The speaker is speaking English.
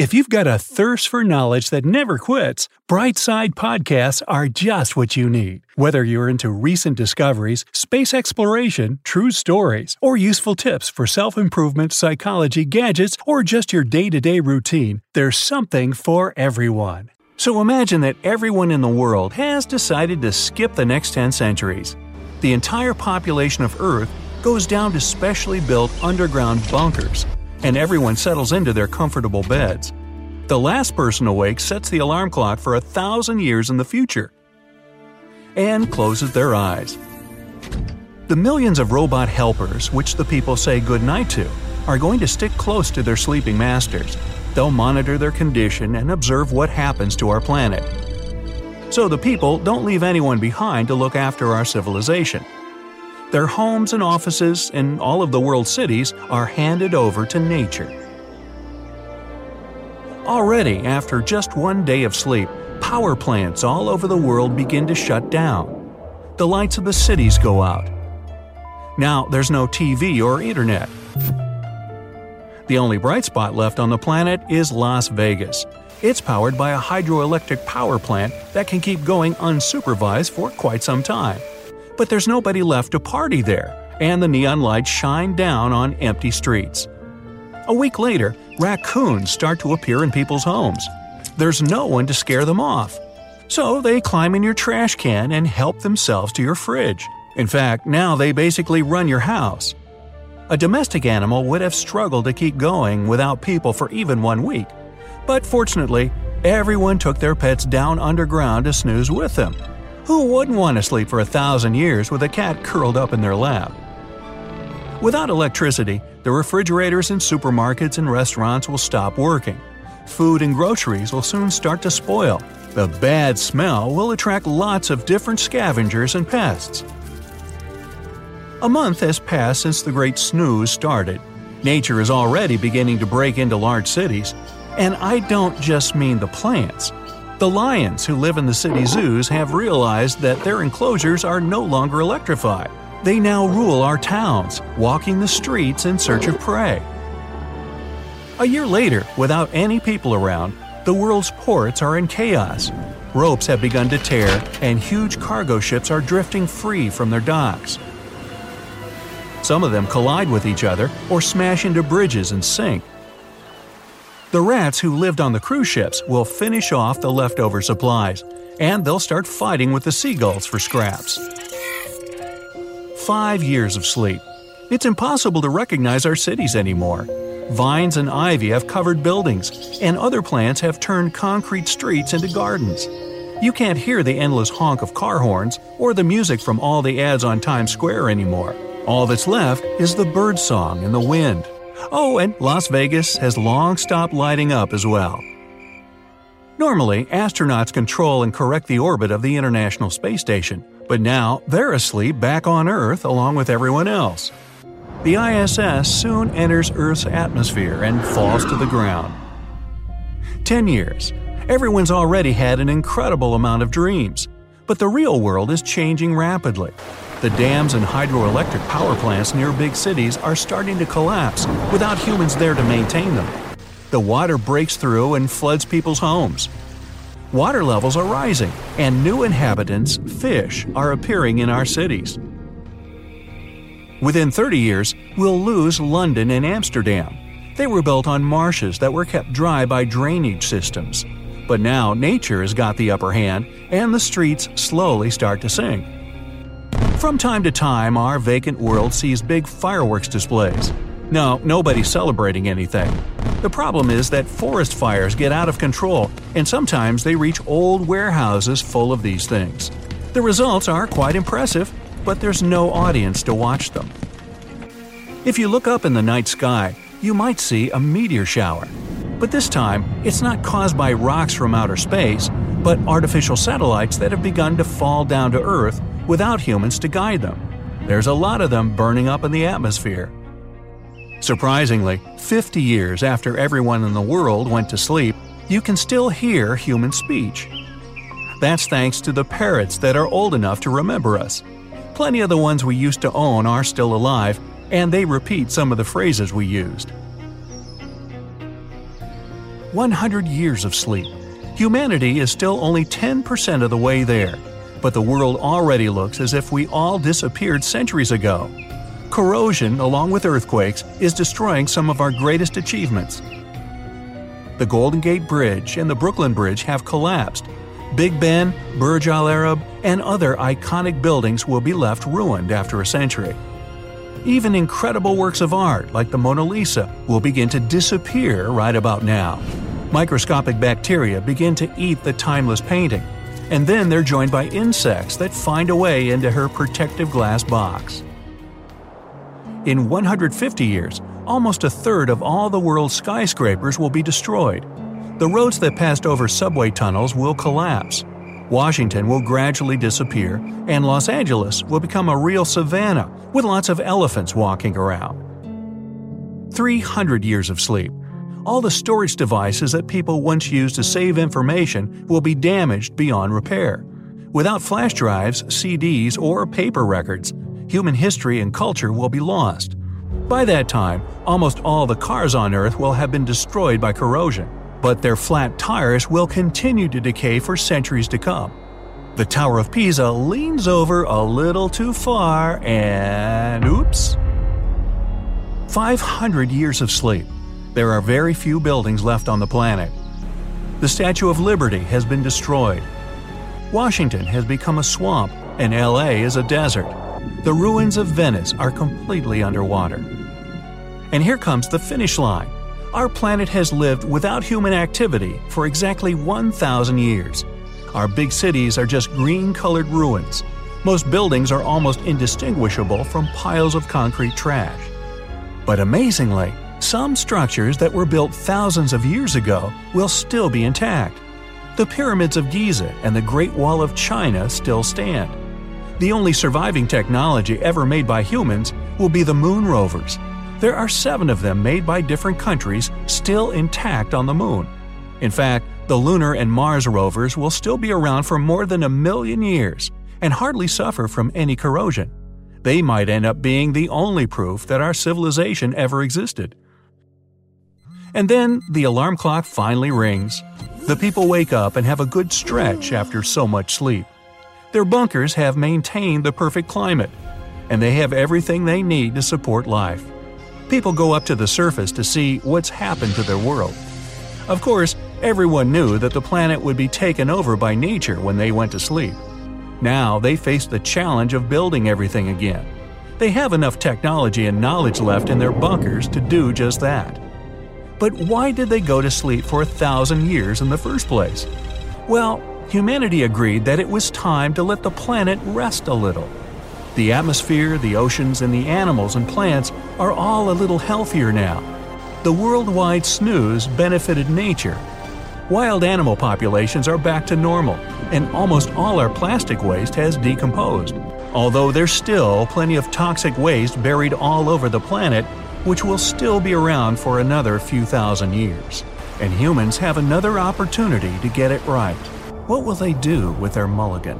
If you've got a thirst for knowledge that never quits, Brightside Podcasts are just what you need. Whether you're into recent discoveries, space exploration, true stories, or useful tips for self improvement, psychology, gadgets, or just your day to day routine, there's something for everyone. So imagine that everyone in the world has decided to skip the next 10 centuries. The entire population of Earth goes down to specially built underground bunkers and everyone settles into their comfortable beds. The last person awake sets the alarm clock for a thousand years in the future and closes their eyes. The millions of robot helpers, which the people say goodnight to, are going to stick close to their sleeping masters. They'll monitor their condition and observe what happens to our planet. So the people don't leave anyone behind to look after our civilization. Their homes and offices in all of the world's cities are handed over to nature. Already, after just one day of sleep, power plants all over the world begin to shut down. The lights of the cities go out. Now there's no TV or internet. The only bright spot left on the planet is Las Vegas. It's powered by a hydroelectric power plant that can keep going unsupervised for quite some time but there's nobody left to party there, and the neon lights shine down on empty streets. A week later, raccoons start to appear in people's homes. There's no one to scare them off. So they climb in your trash can and help themselves to your fridge. In fact, now they basically run your house. A domestic animal would have struggled to keep going without people for even one week. But fortunately, everyone took their pets down underground to snooze with them. Who wouldn't want to sleep for a thousand years with a cat curled up in their lap? Without electricity, the refrigerators in supermarkets and restaurants will stop working. Food and groceries will soon start to spoil. The bad smell will attract lots of different scavengers and pests. A month has passed since the Great Snooze started. Nature is already beginning to break into large cities. And I don't just mean the plants. The lions who live in the city zoos have realized that their enclosures are no longer electrified. They now rule our towns, walking the streets in search of prey. A year later, without any people around, the world's ports are in chaos. Ropes have begun to tear, and huge cargo ships are drifting free from their docks. Some of them collide with each other or smash into bridges and sink. The rats who lived on the cruise ships will finish off the leftover supplies, and they'll start fighting with the seagulls for scraps. Five years of sleep. It's impossible to recognize our cities anymore. Vines and ivy have covered buildings, and other plants have turned concrete streets into gardens. You can't hear the endless honk of car horns or the music from all the ads on Times Square anymore. All that's left is the bird song and the wind. Oh, and Las Vegas has long stopped lighting up as well. Normally, astronauts control and correct the orbit of the International Space Station, but now they're asleep back on Earth along with everyone else. The ISS soon enters Earth's atmosphere and falls to the ground. 10 years. Everyone's already had an incredible amount of dreams, but the real world is changing rapidly. The dams and hydroelectric power plants near big cities are starting to collapse without humans there to maintain them. The water breaks through and floods people's homes. Water levels are rising, and new inhabitants, fish, are appearing in our cities. Within 30 years, we'll lose London and Amsterdam. They were built on marshes that were kept dry by drainage systems. But now nature has got the upper hand, and the streets slowly start to sink. From time to time, our vacant world sees big fireworks displays. No, nobody's celebrating anything. The problem is that forest fires get out of control, and sometimes they reach old warehouses full of these things. The results are quite impressive, but there's no audience to watch them. If you look up in the night sky, you might see a meteor shower. But this time, it's not caused by rocks from outer space, but artificial satellites that have begun to fall down to Earth without humans to guide them. There's a lot of them burning up in the atmosphere. Surprisingly, 50 years after everyone in the world went to sleep, you can still hear human speech. That's thanks to the parrots that are old enough to remember us. Plenty of the ones we used to own are still alive, and they repeat some of the phrases we used. 100 years of sleep. Humanity is still only 10% of the way there, but the world already looks as if we all disappeared centuries ago. Corrosion, along with earthquakes, is destroying some of our greatest achievements. The Golden Gate Bridge and the Brooklyn Bridge have collapsed. Big Ben, Burj Al Arab, and other iconic buildings will be left ruined after a century. Even incredible works of art like the Mona Lisa will begin to disappear right about now. Microscopic bacteria begin to eat the timeless painting, and then they're joined by insects that find a way into her protective glass box. In 150 years, almost a third of all the world's skyscrapers will be destroyed. The roads that passed over subway tunnels will collapse. Washington will gradually disappear, and Los Angeles will become a real savanna with lots of elephants walking around. 300 years of sleep. All the storage devices that people once used to save information will be damaged beyond repair. Without flash drives, CDs, or paper records, human history and culture will be lost. By that time, almost all the cars on Earth will have been destroyed by corrosion but their flat tires will continue to decay for centuries to come. The Tower of Pisa leans over a little too far and oops. 500 years of sleep. There are very few buildings left on the planet. The Statue of Liberty has been destroyed. Washington has become a swamp, and LA is a desert. The ruins of Venice are completely underwater. And here comes the finish line our planet has lived without human activity for exactly 1,000 years. Our big cities are just green colored ruins. Most buildings are almost indistinguishable from piles of concrete trash. But amazingly, some structures that were built thousands of years ago will still be intact. The pyramids of Giza and the Great Wall of China still stand. The only surviving technology ever made by humans will be the moon rovers, there are seven of them made by different countries still intact on the Moon. In fact, the Lunar and Mars rovers will still be around for more than a million years and hardly suffer from any corrosion. They might end up being the only proof that our civilization ever existed. And then the alarm clock finally rings. The people wake up and have a good stretch after so much sleep. Their bunkers have maintained the perfect climate, and they have everything they need to support life people go up to the surface to see what's happened to their world. Of course, everyone knew that the planet would be taken over by nature when they went to sleep. Now they face the challenge of building everything again. They have enough technology and knowledge left in their bunkers to do just that. But why did they go to sleep for a thousand years in the first place? Well, humanity agreed that it was time to let the planet rest a little. The atmosphere, the oceans, and the animals and plants are all a little healthier now. The worldwide snooze benefited nature. Wild animal populations are back to normal, and almost all our plastic waste has decomposed. Although there's still plenty of toxic waste buried all over the planet, which will still be around for another few thousand years. And humans have another opportunity to get it right. What will they do with their mulligan?